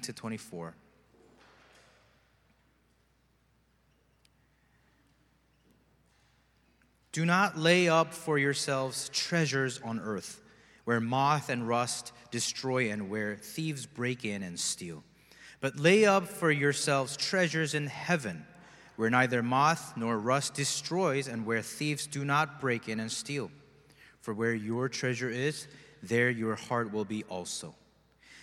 to 24. Do not lay up for yourselves treasures on earth, where moth and rust destroy and where thieves break in and steal. But lay up for yourselves treasures in heaven, where neither moth nor rust destroys and where thieves do not break in and steal. For where your treasure is, there your heart will be also.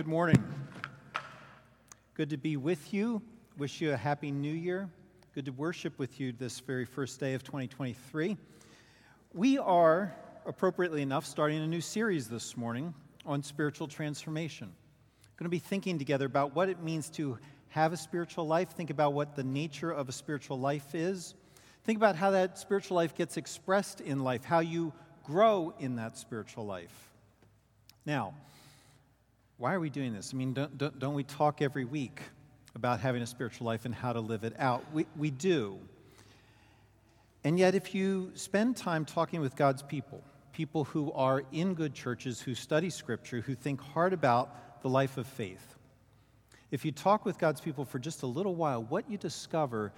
Good morning. Good to be with you. Wish you a happy new year. Good to worship with you this very first day of 2023. We are, appropriately enough, starting a new series this morning on spiritual transformation. We're going to be thinking together about what it means to have a spiritual life, think about what the nature of a spiritual life is, think about how that spiritual life gets expressed in life, how you grow in that spiritual life. Now, why are we doing this? I mean, don't, don't, don't, we talk every week about having a spiritual life and how to live it out? We, we do. And yet, if you spend time talking with God's people, people who are in good churches, who study Scripture, who think hard about the life of faith, if you talk with God's people for just a little while, what you discover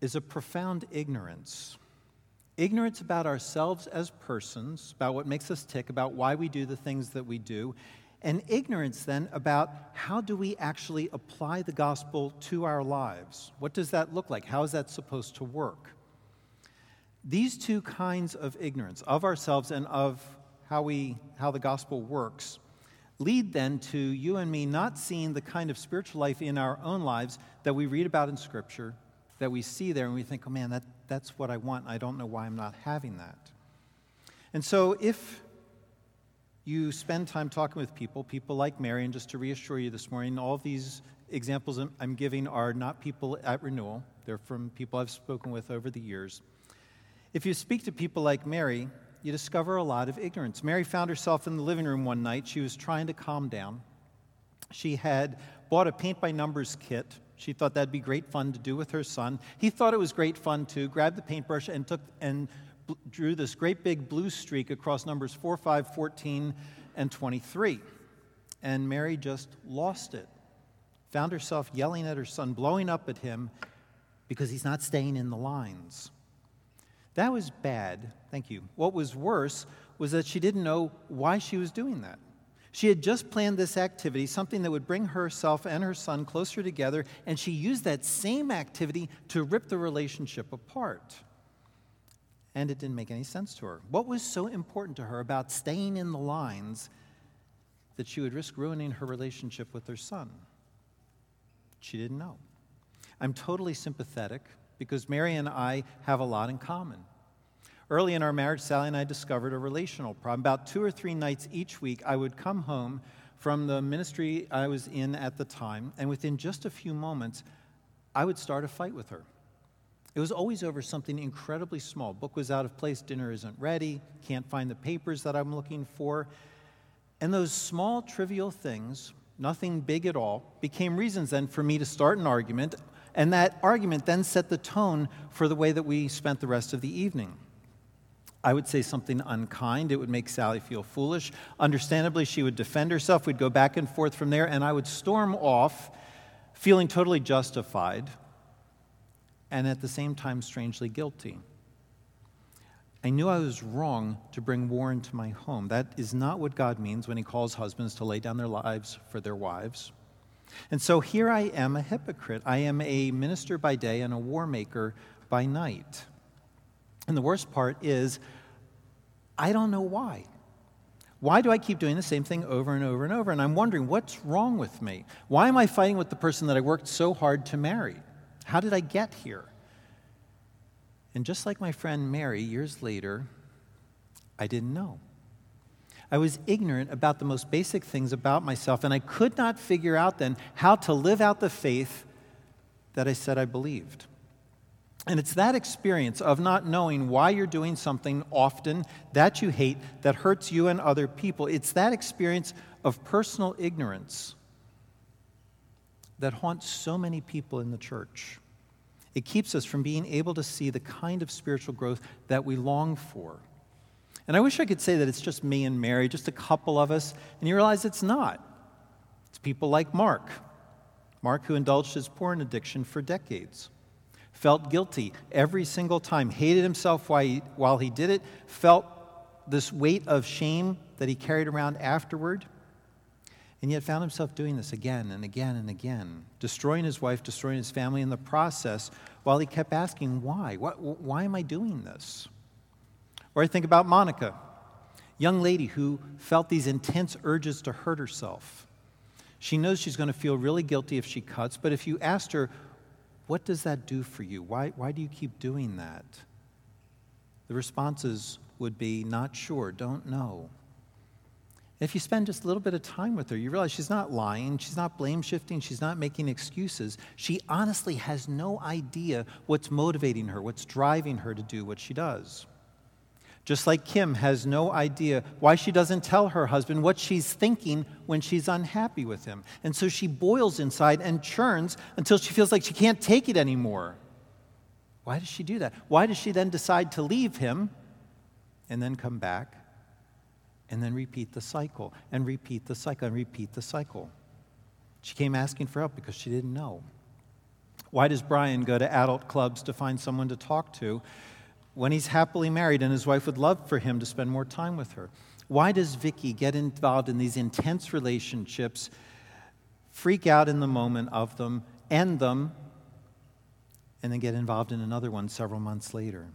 is a profound ignorance. Ignorance about ourselves as persons, about what makes us tick, about why we do the things that we do, and ignorance then about how do we actually apply the gospel to our lives? What does that look like? How is that supposed to work? These two kinds of ignorance of ourselves and of how, we, how the gospel works lead then to you and me not seeing the kind of spiritual life in our own lives that we read about in Scripture, that we see there, and we think, oh man, that, that's what I want. I don't know why I'm not having that. And so if you spend time talking with people, people like Mary, and just to reassure you this morning, all of these examples I'm giving are not people at renewal, they're from people I've spoken with over the years. If you speak to people like Mary, you discover a lot of ignorance. Mary found herself in the living room one night. She was trying to calm down. She had bought a paint by numbers kit. She thought that'd be great fun to do with her son. He thought it was great fun too. Grabbed the paintbrush and took and drew this great big blue streak across numbers 4, 5, 14, and 23. And Mary just lost it. Found herself yelling at her son, blowing up at him because he's not staying in the lines. That was bad. Thank you. What was worse was that she didn't know why she was doing that. She had just planned this activity, something that would bring herself and her son closer together, and she used that same activity to rip the relationship apart and it didn't make any sense to her. What was so important to her about staying in the lines that she would risk ruining her relationship with her son? She didn't know. I'm totally sympathetic because Mary and I have a lot in common. Early in our marriage, Sally and I discovered a relational problem. About two or three nights each week, I would come home from the ministry I was in at the time, and within just a few moments, I would start a fight with her. It was always over something incredibly small. Book was out of place, dinner isn't ready, can't find the papers that I'm looking for. And those small, trivial things, nothing big at all, became reasons then for me to start an argument. And that argument then set the tone for the way that we spent the rest of the evening. I would say something unkind. It would make Sally feel foolish. Understandably, she would defend herself. We'd go back and forth from there, and I would storm off feeling totally justified and at the same time strangely guilty. I knew I was wrong to bring war into my home. That is not what God means when He calls husbands to lay down their lives for their wives. And so here I am a hypocrite. I am a minister by day and a war maker by night. And the worst part is, I don't know why. Why do I keep doing the same thing over and over and over? And I'm wondering, what's wrong with me? Why am I fighting with the person that I worked so hard to marry? How did I get here? And just like my friend Mary, years later, I didn't know. I was ignorant about the most basic things about myself, and I could not figure out then how to live out the faith that I said I believed. And it's that experience of not knowing why you're doing something often that you hate that hurts you and other people. It's that experience of personal ignorance that haunts so many people in the church. It keeps us from being able to see the kind of spiritual growth that we long for. And I wish I could say that it's just me and Mary, just a couple of us, and you realize it's not. It's people like Mark. Mark, who indulged his porn addiction for decades, felt guilty every single time, hated himself while he, did it, felt this weight of shame that he carried around afterward and yet found himself doing this again and again and again, destroying his wife, destroying his family in the process, while he kept asking, Why? Why, am I doing this? Or I think about Monica, young lady who felt these intense urges to hurt herself. She knows she's going to feel really guilty if she cuts, but if you asked her, What does that do for you? Why, why do you keep doing that? The responses would be, Not sure, don't know. If you spend just a little bit of time with her, you realize she's not lying, she's not blame shifting, she's not making excuses. She honestly has no idea what's motivating her, what's driving her to do what she does. Just like Kim has no idea why she doesn't tell her husband what she's thinking when she's unhappy with him. And so she boils inside and churns until she feels like she can't take it anymore. Why does she do that? Why does she then decide to leave him and then come back and then repeat the cycle and repeat the cycle and repeat the cycle. She came asking for help because she didn't know. Why does Brian go to adult clubs to find someone to talk to when he's happily married and his wife would love for him to spend more time with her? Why does Vicky get involved in these intense relationships, freak out in the moment of them, end them, and then get involved in another one several months later?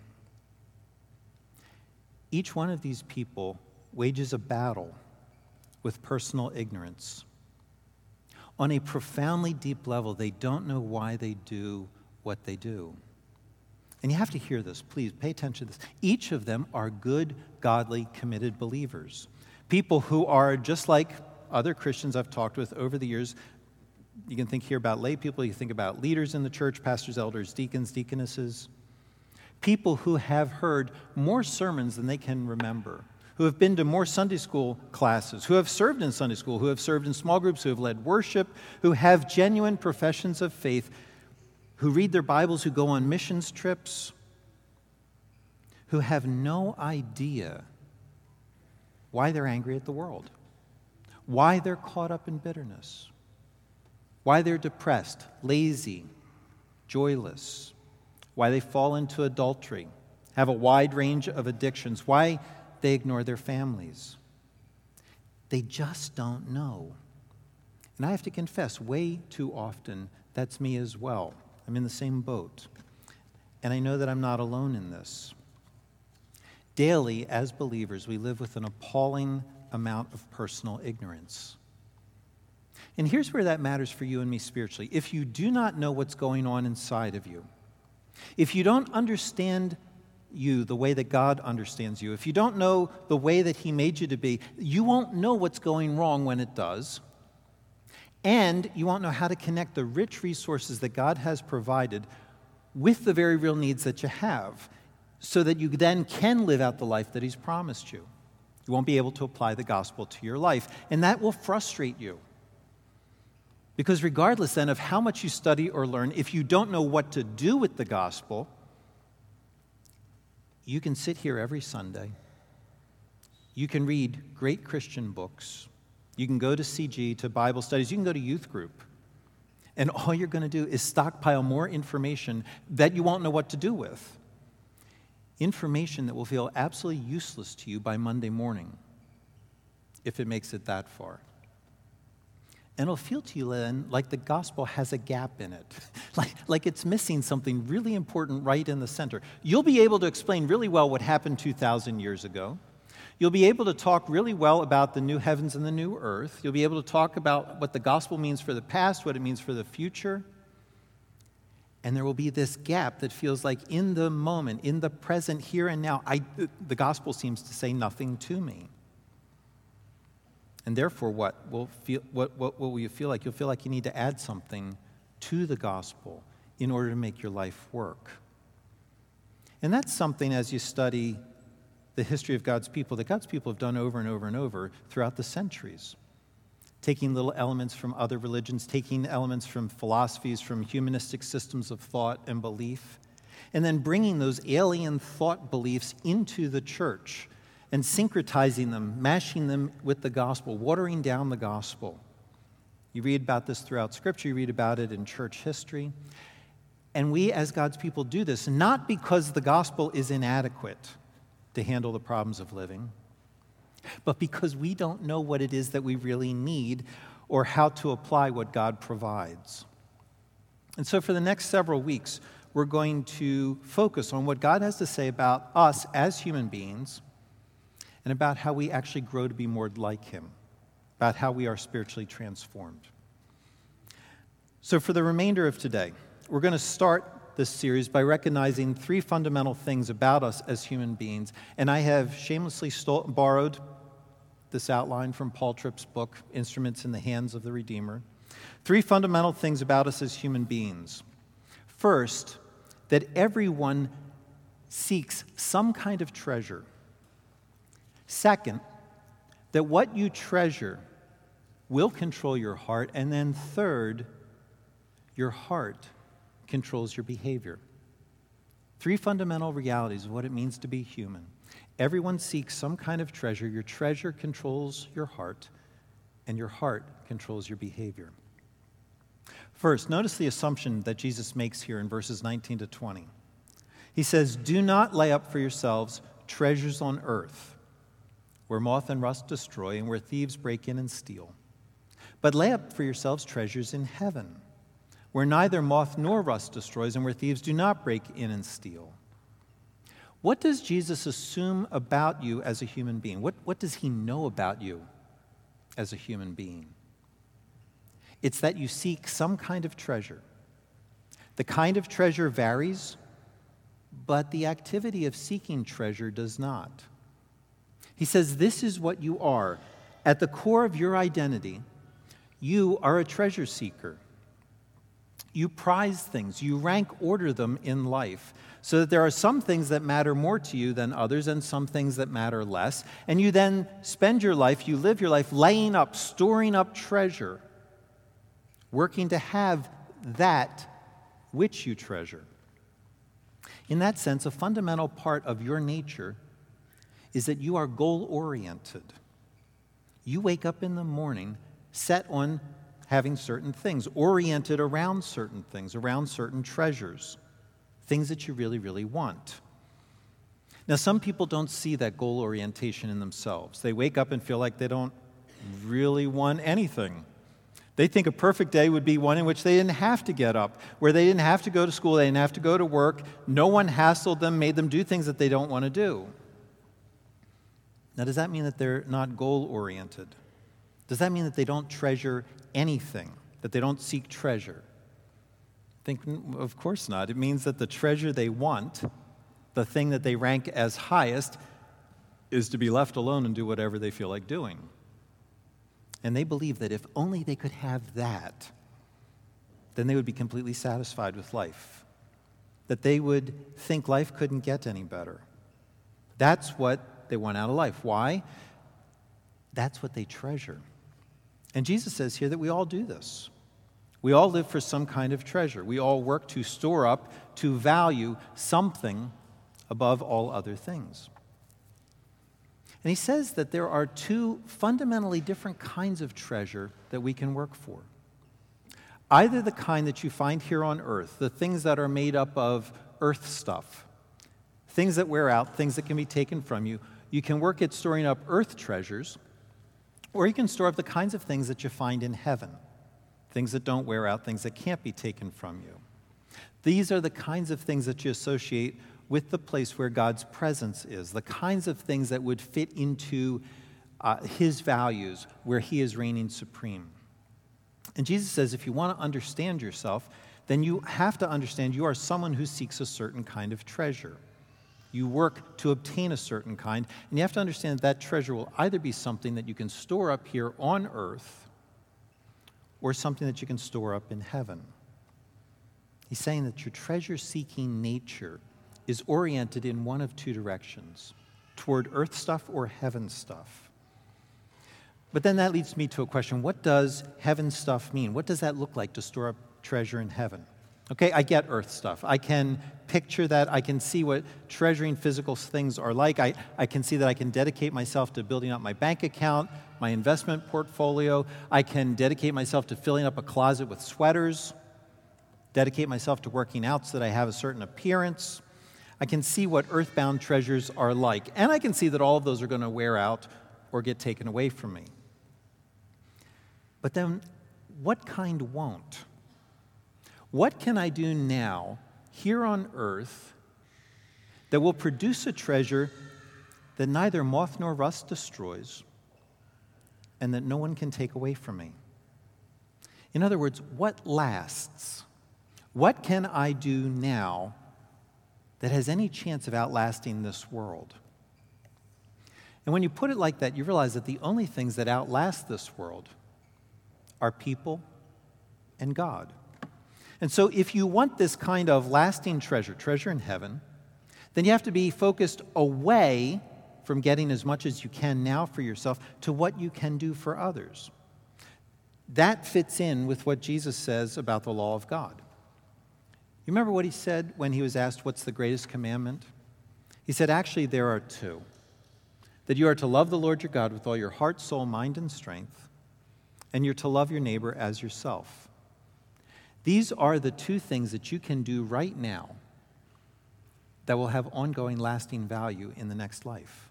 Each one of these people wages a battle with personal ignorance. On a profoundly deep level, they don't know why they do what they do. And you have to hear this, please pay attention to this. Each of them are good, godly, committed believers. People who are just like other Christians I've talked with over the years. You can think here about lay people, you think about leaders in the church, pastors, elders, deacons, deaconesses. People who have heard more sermons than they can remember who have been to more Sunday school classes, who have served in Sunday school, who have served in small groups, who have led worship, who have genuine professions of faith, who read their Bibles, who go on missions trips, who have no idea why they're angry at the world, why they're caught up in bitterness, why they're depressed, lazy, joyless, why they fall into adultery, have a wide range of addictions, why they ignore their families. They just don't know. And I have to confess, way too often, that's me as well. I'm in the same boat. And I know that I'm not alone in this. Daily, as believers, we live with an appalling amount of personal ignorance. And here's where that matters for you and me spiritually. If you do not know what's going on inside of you, if you don't understand you the way that God understands you, if you don't know the way that He made you to be, you won't know what's going wrong when it does. And you won't know how to connect the rich resources that God has provided with the very real needs that you have so that you then can live out the life that He's promised you. You won't be able to apply the gospel to your life, and that will frustrate you. Because, regardless then of how much you study or learn, if you don't know what to do with the gospel, you can sit here every Sunday. You can read great Christian books. You can go to CG, to Bible studies. You can go to youth group. And all you're going to do is stockpile more information that you won't know what to do with. Information that will feel absolutely useless to you by Monday morning, if it makes it that far. And it'll feel to you then like the gospel has a gap in it, like, like it's missing something really important right in the center. You'll be able to explain really well what happened 2,000 years ago. You'll be able to talk really well about the new heavens and the new earth. You'll be able to talk about what the gospel means for the past, what it means for the future. And there will be this gap that feels like in the moment, in the present, here and now, I, the gospel seems to say nothing to me. And therefore, what will, feel, what, what, what will you feel like? You'll feel like you need to add something to the gospel in order to make your life work. And that's something as you study the history of God's people that God's people have done over and over and over throughout the centuries. Taking little elements from other religions, taking elements from philosophies, from humanistic systems of thought and belief, and then bringing those alien thought beliefs into the church and syncretizing them, mashing them with the gospel, watering down the gospel. You read about this throughout Scripture, you read about it in church history. And we, as God's people, do this not because the gospel is inadequate to handle the problems of living, but because we don't know what it is that we really need or how to apply what God provides. And so, for the next several weeks, we're going to focus on what God has to say about us as human beings and about how we actually grow to be more like Him, about how we are spiritually transformed. So, for the remainder of today, we're going to start this series by recognizing three fundamental things about us as human beings. And I have shamelessly stole, borrowed this outline from Paul Tripp's book, Instruments in the Hands of the Redeemer. Three fundamental things about us as human beings. First, that everyone seeks some kind of treasure. Second, that what you treasure will control your heart. And then third, your heart controls your behavior. Three fundamental realities of what it means to be human. Everyone seeks some kind of treasure. Your treasure controls your heart, and your heart controls your behavior. First, notice the assumption that Jesus makes here in verses 19 to 20. He says, Do not lay up for yourselves treasures on earth, where moth and rust destroy, and where thieves break in and steal. But lay up for yourselves treasures in heaven where neither moth nor rust destroys, and where thieves do not break in and steal. What does Jesus assume about you as a human being? What, what does he know about you as a human being? It's that you seek some kind of treasure. The kind of treasure varies, but the activity of seeking treasure does not. He says, This is what you are. At the core of your identity, you are a treasure seeker. You prize things, you rank order them in life so that there are some things that matter more to you than others and some things that matter less. And you then spend your life, you live your life laying up, storing up treasure, working to have that which you treasure. In that sense, a fundamental part of your nature is that you are goal oriented. You wake up in the morning set on having certain things, oriented around certain things, around certain treasures, things that you really, really want. Now, some people don't see that goal orientation in themselves. They wake up and feel like they don't really want anything. They think a perfect day would be one in which they didn't have to get up, where they didn't have to go to school, they didn't have to go to work, no one hassled them, made them do things that they don't want to do. Now, does that mean that they're not goal oriented? Does that mean that they don't treasure anything, that they don't seek treasure? Think, mm, of course not. It means that the treasure they want, the thing that they rank as highest, is to be left alone and do whatever they feel like doing. And they believe that if only they could have that, then they would be completely satisfied with life. That they would think life couldn't get any better. That's what they want out of life. Why? That's what they treasure. And Jesus says here that we all do this. We all live for some kind of treasure. We all work to store up, to value something above all other things. And he says that there are two fundamentally different kinds of treasure that we can work for. Either the kind that you find here on earth, the things that are made up of earth stuff, things that wear out, things that can be taken from you. You can work at storing up earth treasures or you can store up the kinds of things that you find in heaven things that don't wear out, things that can't be taken from you. These are the kinds of things that you associate with the place where God's presence is, the kinds of things that would fit into uh, His values where He is reigning supreme. And Jesus says if you want to understand yourself, then you have to understand you are someone who seeks a certain kind of treasure. You work to obtain a certain kind, and you have to understand that, that treasure will either be something that you can store up here on earth or something that you can store up in heaven. He's saying that your treasure seeking nature is oriented in one of two directions toward earth stuff or heaven stuff. But then that leads me to a question what does heaven stuff mean? What does that look like to store up treasure in heaven? Okay, I get earth stuff. I can picture that. I can see what treasuring physical things are like. I, I can see that I can dedicate myself to building up my bank account, my investment portfolio. I can dedicate myself to filling up a closet with sweaters, dedicate myself to working out so that I have a certain appearance. I can see what earthbound treasures are like. And I can see that all of those are going to wear out or get taken away from me. But then, what kind won't? What can I do now, here on earth, that will produce a treasure that neither moth nor rust destroys and that no one can take away from me? In other words, what lasts? What can I do now that has any chance of outlasting this world? And when you put it like that, you realize that the only things that outlast this world are people and God. And so, if you want this kind of lasting treasure, treasure in heaven, then you have to be focused away from getting as much as you can now for yourself to what you can do for others. That fits in with what Jesus says about the law of God. You remember what he said when he was asked, What's the greatest commandment? He said, Actually, there are two that you are to love the Lord your God with all your heart, soul, mind, and strength, and you're to love your neighbor as yourself. These are the two things that you can do right now that will have ongoing, lasting value in the next life.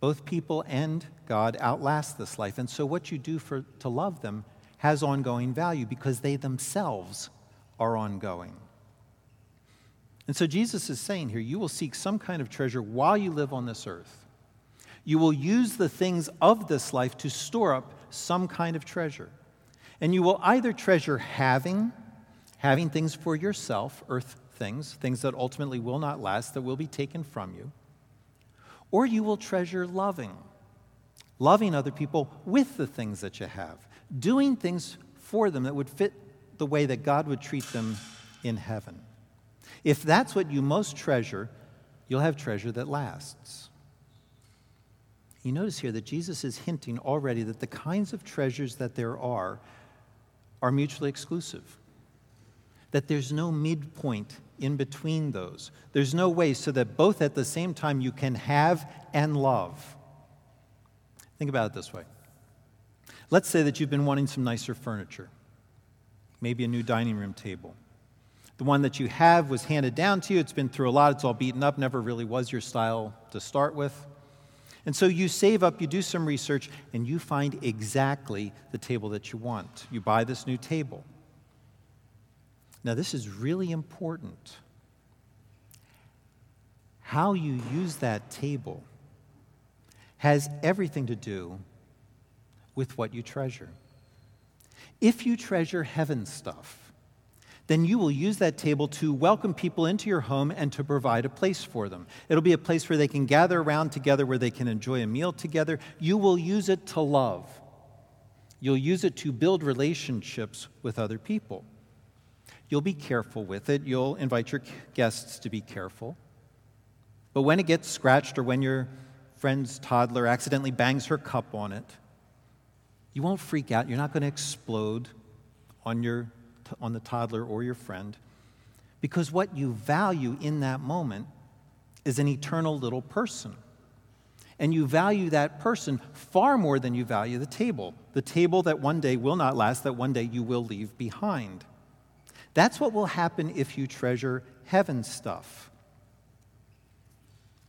Both people and God outlast this life. And so, what you do for, to love them has ongoing value because they themselves are ongoing. And so, Jesus is saying here you will seek some kind of treasure while you live on this earth. You will use the things of this life to store up some kind of treasure. And you will either treasure having, having things for yourself, earth things, things that ultimately will not last, that will be taken from you, or you will treasure loving, loving other people with the things that you have, doing things for them that would fit the way that God would treat them in heaven. If that's what you most treasure, you'll have treasure that lasts. You notice here that Jesus is hinting already that the kinds of treasures that there are are mutually exclusive. That there's no midpoint in between those. There's no way so that both at the same time you can have and love. Think about it this way. Let's say that you've been wanting some nicer furniture, maybe a new dining room table. The one that you have was handed down to you, it's been through a lot, it's all beaten up, never really was your style to start with. And so you save up, you do some research, and you find exactly the table that you want. You buy this new table. Now, this is really important. How you use that table has everything to do with what you treasure. If you treasure heaven stuff, then you will use that table to welcome people into your home and to provide a place for them. It'll be a place where they can gather around together, where they can enjoy a meal together. You will use it to love, you'll use it to build relationships with other people. You'll be careful with it, you'll invite your guests to be careful. But when it gets scratched or when your friend's toddler accidentally bangs her cup on it, you won't freak out. You're not going to explode on your on the toddler or your friend, because what you value in that moment is an eternal little person. And you value that person far more than you value the table, the table that one day will not last, that one day you will leave behind. That's what will happen if you treasure heaven stuff.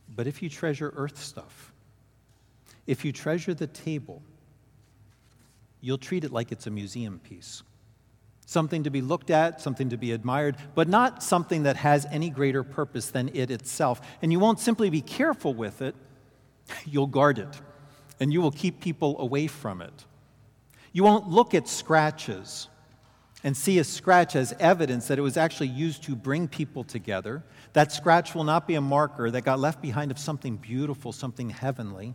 But if you treasure earth stuff, if you treasure the table, you'll treat it like it's a museum piece something to be looked at, something to be admired, but not something that has any greater purpose than it itself. And you won't simply be careful with it, you'll guard it, and you will keep people away from it. You won't look at scratches and see a scratch as evidence that it was actually used to bring people together, that scratch will not be a marker that got left behind of something beautiful, something heavenly.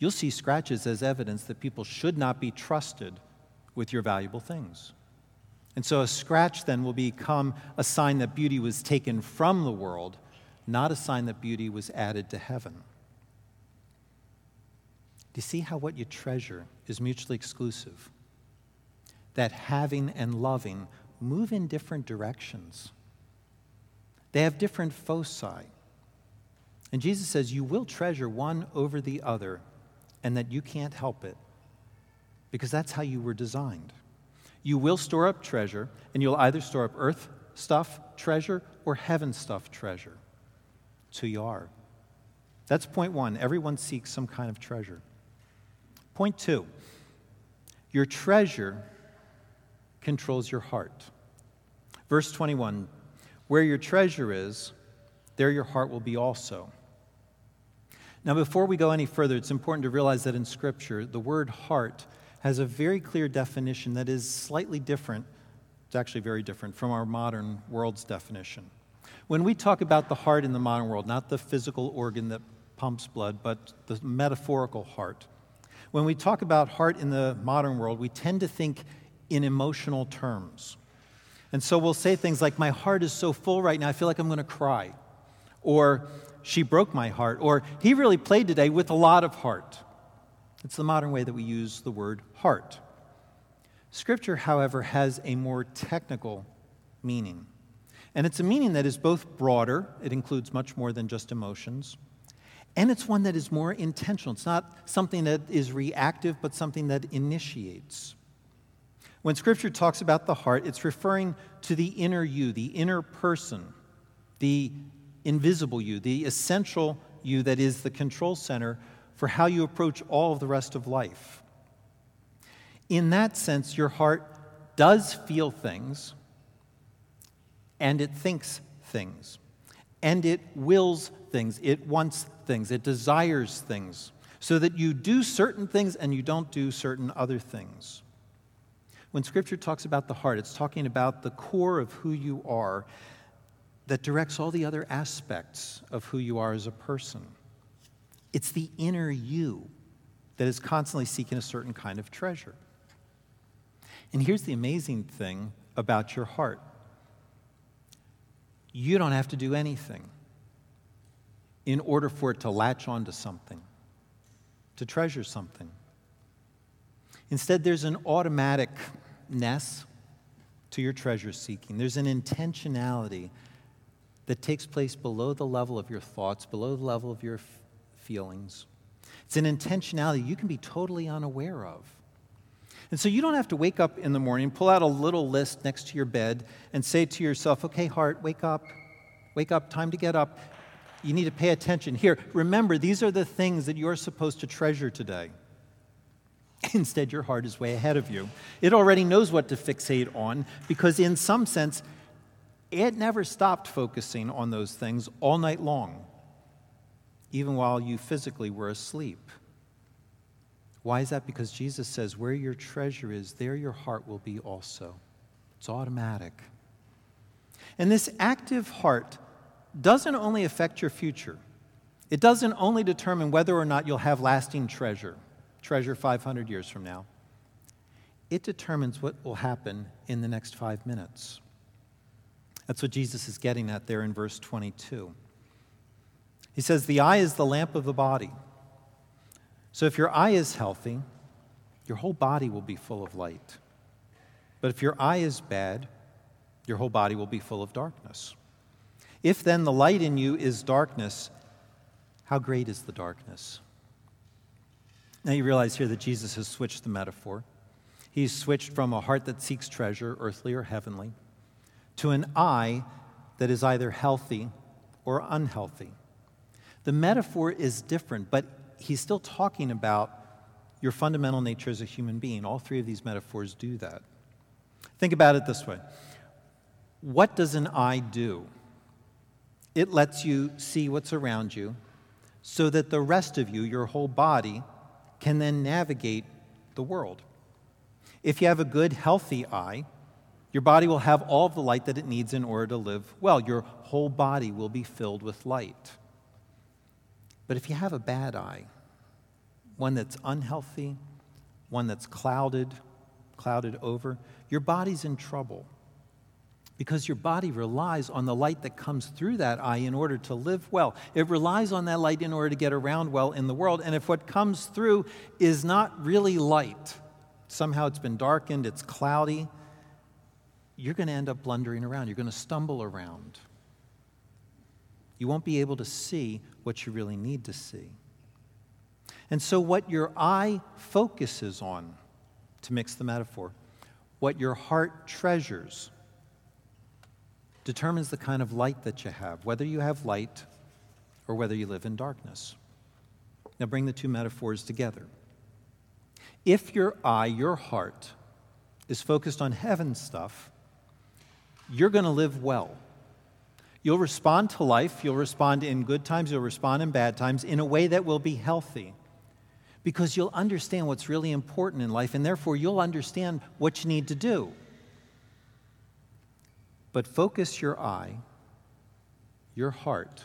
You'll see scratches as evidence that people should not be trusted with your valuable things. And so a scratch then will become a sign that beauty was taken from the world, not a sign that beauty was added to heaven. Do you see how what you treasure is mutually exclusive? That having and loving move in different directions. They have different foci. And Jesus says, You will treasure one over the other, and that you can't help it, because that's how you were designed. You will store up treasure, and you'll either store up earth stuff treasure or heaven stuff treasure. Who you are. That's point one. Everyone seeks some kind of treasure. Point two your treasure controls your heart. Verse 21 where your treasure is, there your heart will be also. Now, before we go any further, it's important to realize that in Scripture, the word heart has a very clear definition that is slightly different. It's actually very different from our modern world's definition. When we talk about the heart in the modern world, not the physical organ that pumps blood, but the metaphorical heart, when we talk about heart in the modern world, we tend to think in emotional terms. And so we'll say things like, My heart is so full right now, I feel like I'm going to cry. Or, She broke my heart. Or, He really played today with a lot of heart. It's the modern way that we use the word heart. Scripture, however, has a more technical meaning. And it's a meaning that is both broader, it includes much more than just emotions, and it's one that is more intentional. It's not something that is reactive, but something that initiates. When Scripture talks about the heart, it's referring to the inner you, the inner person, the invisible you, the essential you that is the control center for how you approach all of the rest of life. In that sense, your heart does feel things, and it thinks things, and it wills things, it wants things, it desires things, so that you do certain things and you don't do certain other things. When Scripture talks about the heart, it's talking about the core of who you are that directs all the other aspects of who you are as a person. It's the inner you that is constantly seeking a certain kind of treasure. And here's the amazing thing about your heart you don't have to do anything in order for it to latch onto something, to treasure something. Instead, there's an automatic ness to your treasure seeking. There's an intentionality that takes place below the level of your thoughts, below the level of your f- feelings. It's an intentionality you can be totally unaware of. And so you don't have to wake up in the morning, pull out a little list next to your bed, and say to yourself, okay, heart, wake up, wake up, time to get up. You need to pay attention. Here, remember, these are the things that you're supposed to treasure today. Instead, your heart is way ahead of you. It already knows what to fixate on because, in some sense, it never stopped focusing on those things all night long, even while you physically were asleep. Why is that? Because Jesus says, Where your treasure is, there your heart will be also. It's automatic. And this active heart doesn't only affect your future, it doesn't only determine whether or not you'll have lasting treasure treasure 500 years from now. It determines what will happen in the next five minutes. That's what Jesus is getting at there in verse 22. He says, The eye is the lamp of the body. So if your eye is healthy, your whole body will be full of light. But if your eye is bad, your whole body will be full of darkness. If then the light in you is darkness, how great is the darkness? Now you realize here that Jesus has switched the metaphor. He's switched from a heart that seeks treasure, earthly or heavenly, to an eye that is either healthy or unhealthy. The metaphor is different, but he's still talking about your fundamental nature as a human being. All three of these metaphors do that. Think about it this way What does an eye do? It lets you see what's around you so that the rest of you, your whole body, can then navigate the world. If you have a good, healthy eye, Your body will have all of the light that it needs in order to live well. Your whole body will be filled with light. But if you have a bad eye, one that's unhealthy, one that's clouded, clouded over, your body's in trouble because your body relies on the light that comes through that eye in order to live well. It relies on that light in order to get around well in the world. And if what comes through is not really light, somehow it's been darkened, it's cloudy, you're going to end up blundering around. You're going to stumble around. You won't be able to see what you really need to see. And so, what your eye focuses on, to mix the metaphor, what your heart treasures, determines the kind of light that you have, whether you have light or whether you live in darkness. Now, bring the two metaphors together. If your eye, your heart, is focused on heaven stuff, you're going to live well. You'll respond to life, you'll respond in good times, you'll respond in bad times in a way that will be healthy. Because you'll understand what's really important in life, and therefore you'll understand what you need to do. But focus your eye, your heart,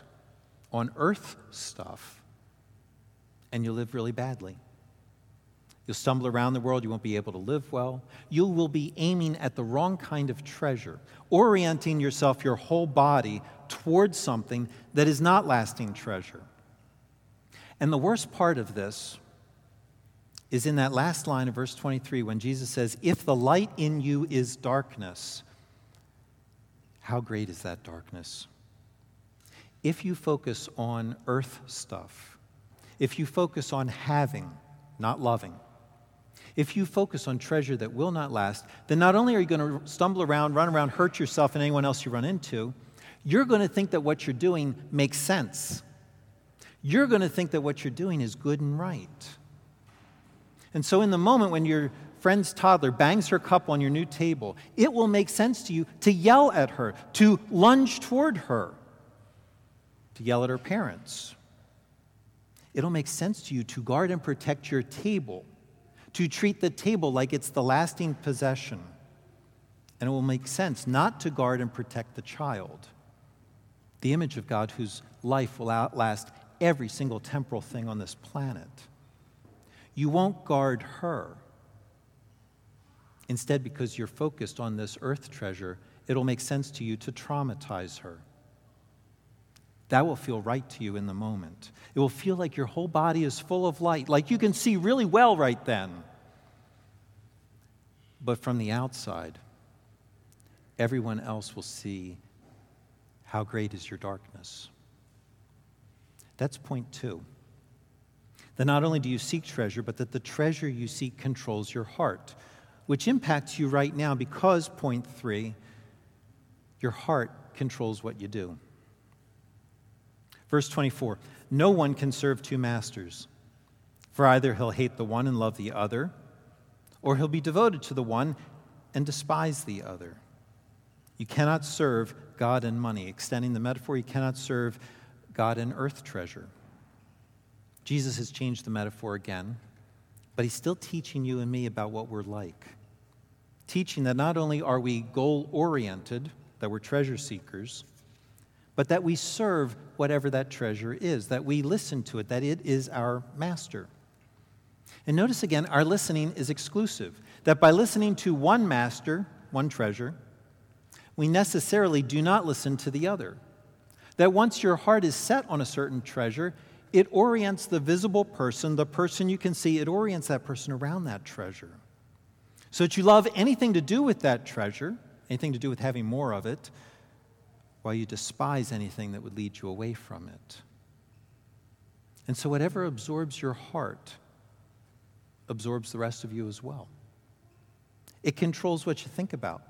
on earth stuff, and you'll live really badly. You'll stumble around the world. You won't be able to live well. You will be aiming at the wrong kind of treasure, orienting yourself, your whole body, towards something that is not lasting treasure. And the worst part of this is in that last line of verse 23 when Jesus says, If the light in you is darkness, how great is that darkness? If you focus on earth stuff, if you focus on having, not loving, if you focus on treasure that will not last, then not only are you going to stumble around, run around, hurt yourself and anyone else you run into, you're going to think that what you're doing makes sense. You're going to think that what you're doing is good and right. And so, in the moment when your friend's toddler bangs her cup on your new table, it will make sense to you to yell at her, to lunge toward her, to yell at her parents. It'll make sense to you to guard and protect your table to treat the table like it's the lasting possession. And it will make sense not to guard and protect the child, the image of God whose life will outlast every single temporal thing on this planet. You won't guard her. Instead, because you're focused on this earth treasure, it'll make sense to you to traumatize her. That will feel right to you in the moment. It will feel like your whole body is full of light, like you can see really well right then. But from the outside, everyone else will see how great is your darkness. That's point two. That not only do you seek treasure, but that the treasure you seek controls your heart, which impacts you right now because, point three, your heart controls what you do. Verse 24 No one can serve two masters, for either he'll hate the one and love the other, or he'll be devoted to the one and despise the other. You cannot serve God and money. Extending the metaphor, you cannot serve God and earth treasure. Jesus has changed the metaphor again, but he's still teaching you and me about what we're like. Teaching that not only are we goal oriented, that we're treasure seekers, but that we serve whatever that treasure is, that we listen to it, that it is our master. And notice again, our listening is exclusive, that by listening to one master, one treasure, we necessarily do not listen to the other. That once your heart is set on a certain treasure, it orients the visible person, the person you can see, it orients that person around that treasure. So that you love anything to do with that treasure, anything to do with having more of it, while you despise anything that would lead you away from it. And so, whatever absorbs your heart absorbs the rest of you as well. It controls what you think about,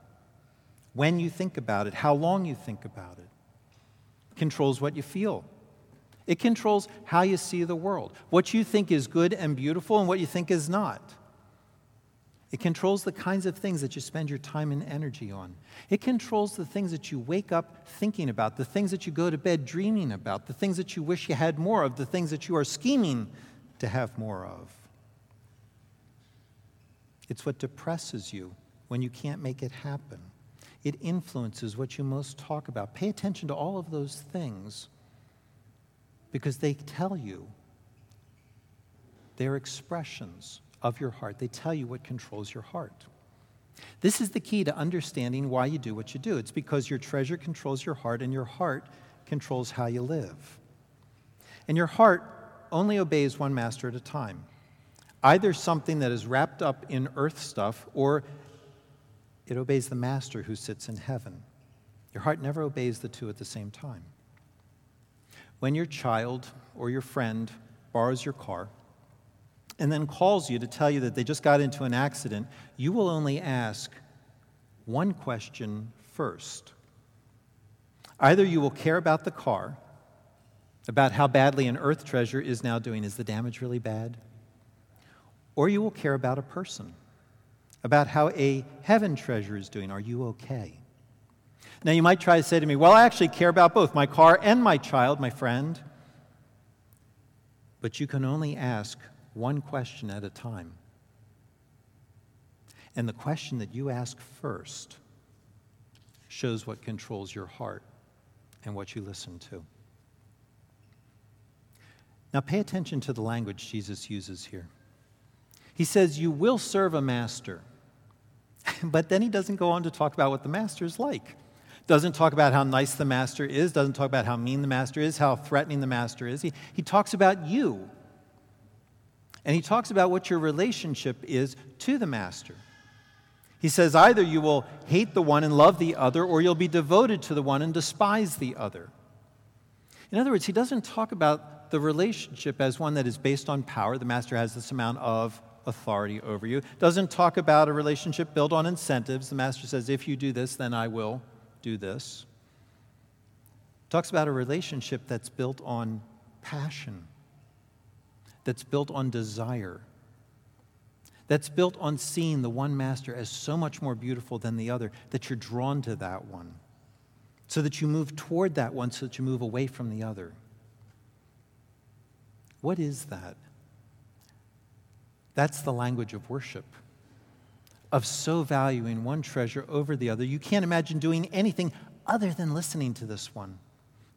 when you think about it, how long you think about it. it controls what you feel. It controls how you see the world, what you think is good and beautiful and what you think is not. It controls the kinds of things that you spend your time and energy on. It controls the things that you wake up thinking about, the things that you go to bed dreaming about, the things that you wish you had more of, the things that you are scheming to have more of. It's what depresses you when you can't make it happen. It influences what you most talk about. Pay attention to all of those things because they tell you, they're expressions of your heart. They tell you what controls your heart. This is the key to understanding why you do what you do. It's because your treasure controls your heart, and your heart controls how you live. And your heart only obeys one master at a time either something that is wrapped up in earth stuff, or it obeys the master who sits in heaven. Your heart never obeys the two at the same time. When your child or your friend borrows your car, and then calls you to tell you that they just got into an accident, you will only ask one question first. Either you will care about the car, about how badly an earth treasure is now doing. Is the damage really bad? Or you will care about a person, about how a heaven treasure is doing. Are you okay? Now, you might try to say to me, Well, I actually care about both my car and my child, my friend. But you can only ask one question at a time. And the question that you ask first shows what controls your heart and what you listen to. Now, pay attention to the language Jesus uses here. He says, You will serve a master. but then he doesn't go on to talk about what the master is like. Doesn't talk about how nice the master is, doesn't talk about how mean the master is, how threatening the master is. He, he talks about you and he talks about what your relationship is to the master. He says either you will hate the one and love the other, or you'll be devoted to the one and despise the other. In other words, he doesn't talk about the relationship as one that is based on power. The master has this amount of authority over you. Doesn't talk about a relationship built on incentives. The master says, if you do this, then I will do this. Talks about a relationship that's built on passion that's built on desire, that's built on seeing the one master as so much more beautiful than the other that you're drawn to that one, so that you move toward that one, so that you move away from the other. What is that? That's the language of worship, of so valuing one treasure over the other. You can't imagine doing anything other than listening to this one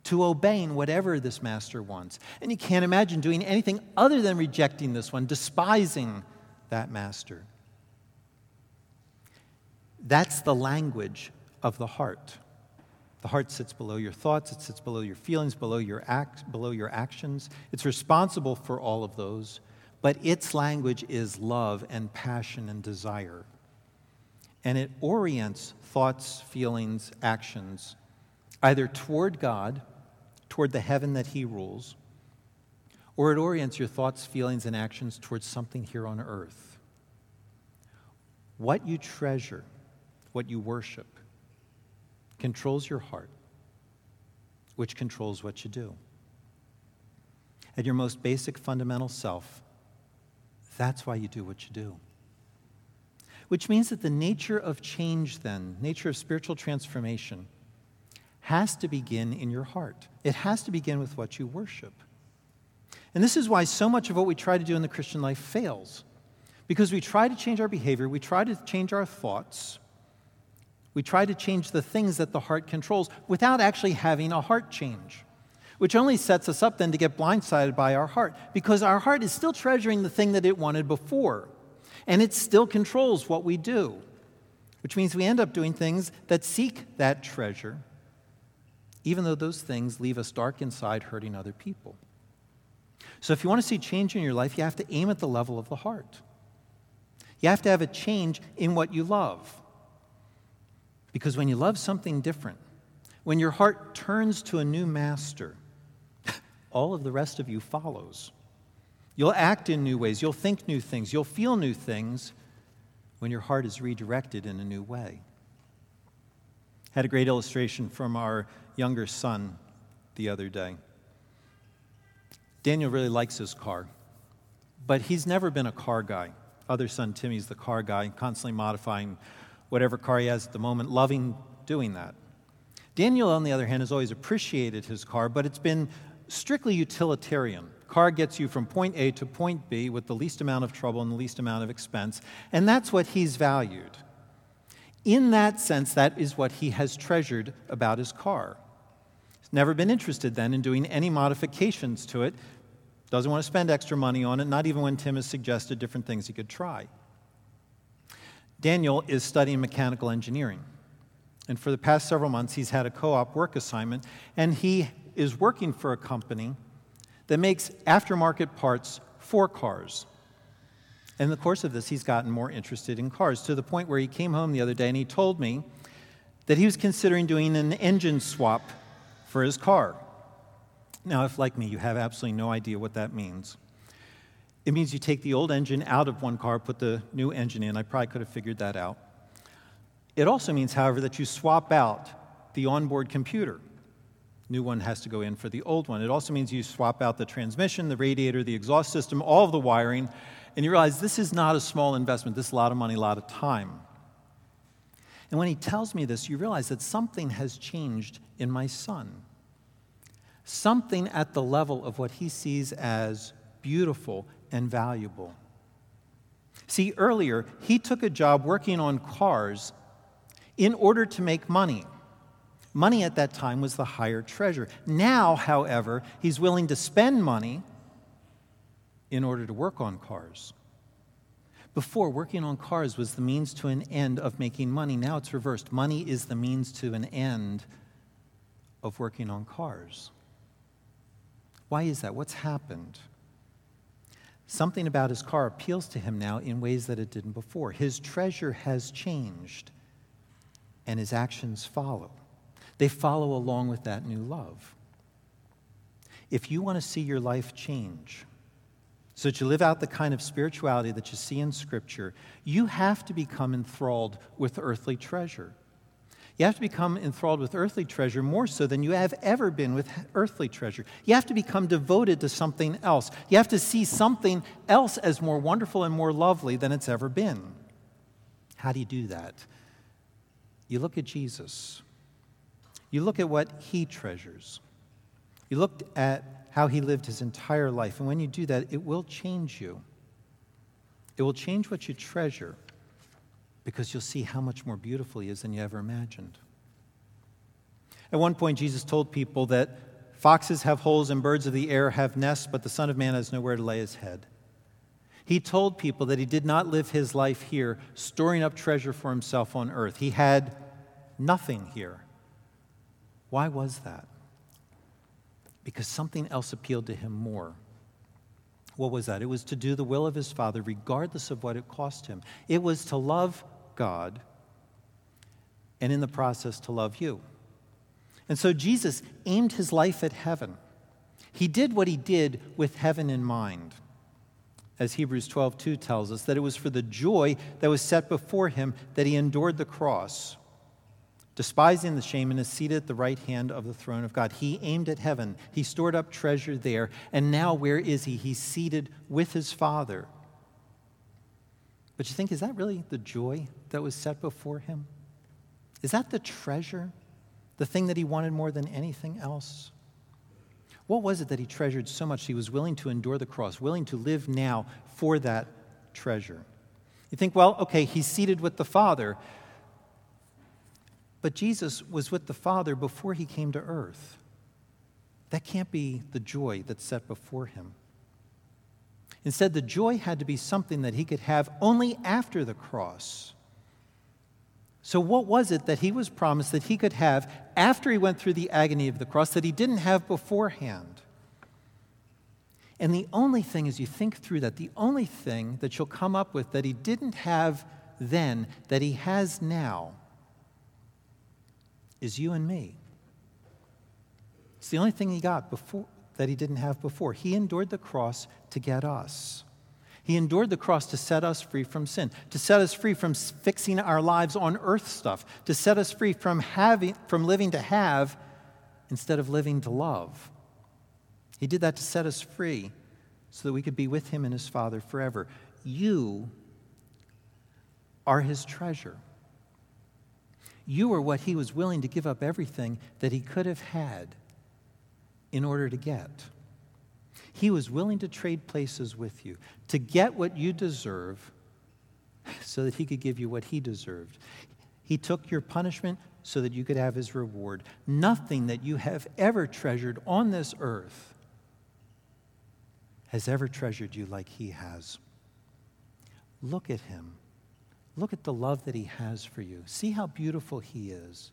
to obeying whatever this master wants. And you can't imagine doing anything other than rejecting this one, despising that master. That's the language of the heart. The heart sits below your thoughts, it sits below your feelings, below your, act, below your actions. It's responsible for all of those, but its language is love and passion and desire. And it orients thoughts, feelings, actions either toward God toward the heaven that He rules, or it orients your thoughts, feelings, and actions towards something here on earth. What you treasure, what you worship, controls your heart, which controls what you do. At your most basic fundamental self, that's why you do what you do. Which means that the nature of change, then, nature of spiritual transformation, has to begin in your heart. It has to begin with what you worship. And this is why so much of what we try to do in the Christian life fails. Because we try to change our behavior, we try to change our thoughts, we try to change the things that the heart controls without actually having a heart change, which only sets us up then to get blindsided by our heart because our heart is still treasuring the thing that it wanted before, and it still controls what we do, which means we end up doing things that seek that treasure even though those things leave us dark inside, hurting other people. So, if you want to see change in your life, you have to aim at the level of the heart. You have to have a change in what you love. Because when you love something different, when your heart turns to a new master, all of the rest of you follows. You'll act in new ways, you'll think new things, you'll feel new things when your heart is redirected in a new way. Had a great illustration from our younger son the other day. Daniel really likes his car, but he's never been a car guy. Other son Timmy's the car guy, constantly modifying whatever car he has at the moment, loving doing that. Daniel, on the other hand, has always appreciated his car, but it's been strictly utilitarian. Car gets you from point A to point B with the least amount of trouble and the least amount of expense, and that's what he's valued. In that sense, that is what he has treasured about his car. Never been interested then in doing any modifications to it, doesn't want to spend extra money on it, not even when Tim has suggested different things he could try. Daniel is studying mechanical engineering. And for the past several months, he's had a co op work assignment, and he is working for a company that makes aftermarket parts for cars. In the course of this, he's gotten more interested in cars to the point where he came home the other day and he told me that he was considering doing an engine swap for his car. Now, if like me, you have absolutely no idea what that means, it means you take the old engine out of one car, put the new engine in. I probably could have figured that out. It also means, however, that you swap out the onboard computer. New one has to go in for the old one. It also means you swap out the transmission, the radiator, the exhaust system, all of the wiring, and you realize this is not a small investment. This is a lot of money, a lot of time. And when he tells me this, you realize that something has changed in my son. Something at the level of what he sees as beautiful and valuable. See, earlier, he took a job working on cars in order to make money. Money at that time was the higher treasure. Now, however, he's willing to spend money in order to work on cars. Before, working on cars was the means to an end of making money. Now it's reversed. Money is the means to an end of working on cars. Why is that? What's happened? Something about his car appeals to him now in ways that it didn't before. His treasure has changed, and his actions follow. They follow along with that new love. If you want to see your life change, so that you live out the kind of spirituality that you see in Scripture, you have to become enthralled with earthly treasure. You have to become enthralled with earthly treasure more so than you have ever been with earthly treasure. You have to become devoted to something else. You have to see something else as more wonderful and more lovely than it's ever been. How do you do that? You look at Jesus. You look at what he treasures. You look at how he lived his entire life. And when you do that, it will change you. It will change what you treasure because you'll see how much more beautiful he is than you ever imagined. At one point, Jesus told people that foxes have holes and birds of the air have nests, but the Son of Man has nowhere to lay his head. He told people that he did not live his life here storing up treasure for himself on earth. He had nothing here. Why was that? Because something else appealed to him more. What was that? It was to do the will of his Father, regardless of what it cost him. It was to love God and in the process to love you. And so Jesus aimed his life at heaven. He did what he did with heaven in mind. As Hebrews 12:2 tells us that it was for the joy that was set before him that he endured the cross despising the shame, and is seated at the right hand of the throne of God. He aimed at heaven, he stored up treasure there, and now where is he? He's seated with his Father. But you think, is that really the joy that was set before him? Is that the treasure, the thing that he wanted more than anything else? What was it that he treasured so much he was willing to endure the cross, willing to live now for that treasure? You think, well, okay, he's seated with the Father. But Jesus was with the Father before he came to earth. That can't be the joy that's set before him. Instead, the joy had to be something that he could have only after the cross. So, what was it that he was promised that he could have after he went through the agony of the cross that he didn't have beforehand? And the only thing, as you think through that, the only thing that you'll come up with that he didn't have then, that he has now, is you and me. It's the only thing he got before that he didn't have before. He endured the cross to get us. He endured the cross to set us free from sin, to set us free from fixing our lives on earth stuff, to set us free from having from living to have instead of living to love. He did that to set us free so that we could be with him and his Father forever. You are his treasure. You are what he was willing to give up everything that he could have had in order to get. He was willing to trade places with you to get what you deserve so that he could give you what he deserved. He took your punishment so that you could have his reward. Nothing that you have ever treasured on this earth has ever treasured you like he has. Look at him. Look at the love that he has for you. See how beautiful he is.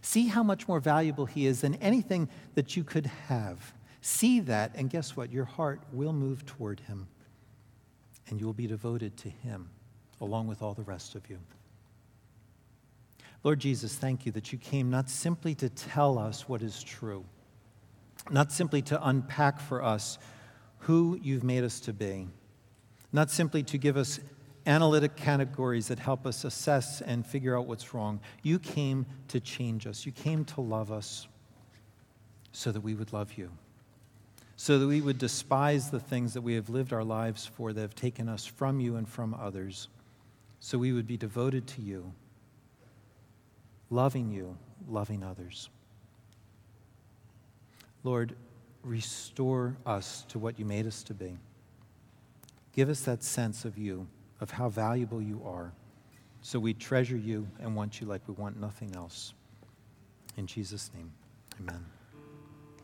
See how much more valuable he is than anything that you could have. See that, and guess what? Your heart will move toward him, and you will be devoted to him along with all the rest of you. Lord Jesus, thank you that you came not simply to tell us what is true, not simply to unpack for us who you've made us to be, not simply to give us analytic categories that help us assess and figure out what's wrong. You came to change us, you came to love us so that we would love you, so that we would despise the things that we have lived our lives for that have taken us from you and from others, so we would be devoted to you loving you, loving others. Lord, restore us to what you made us to be. Give us that sense of you, of how valuable you are, so we treasure you and want you like we want nothing else. In Jesus' name, amen.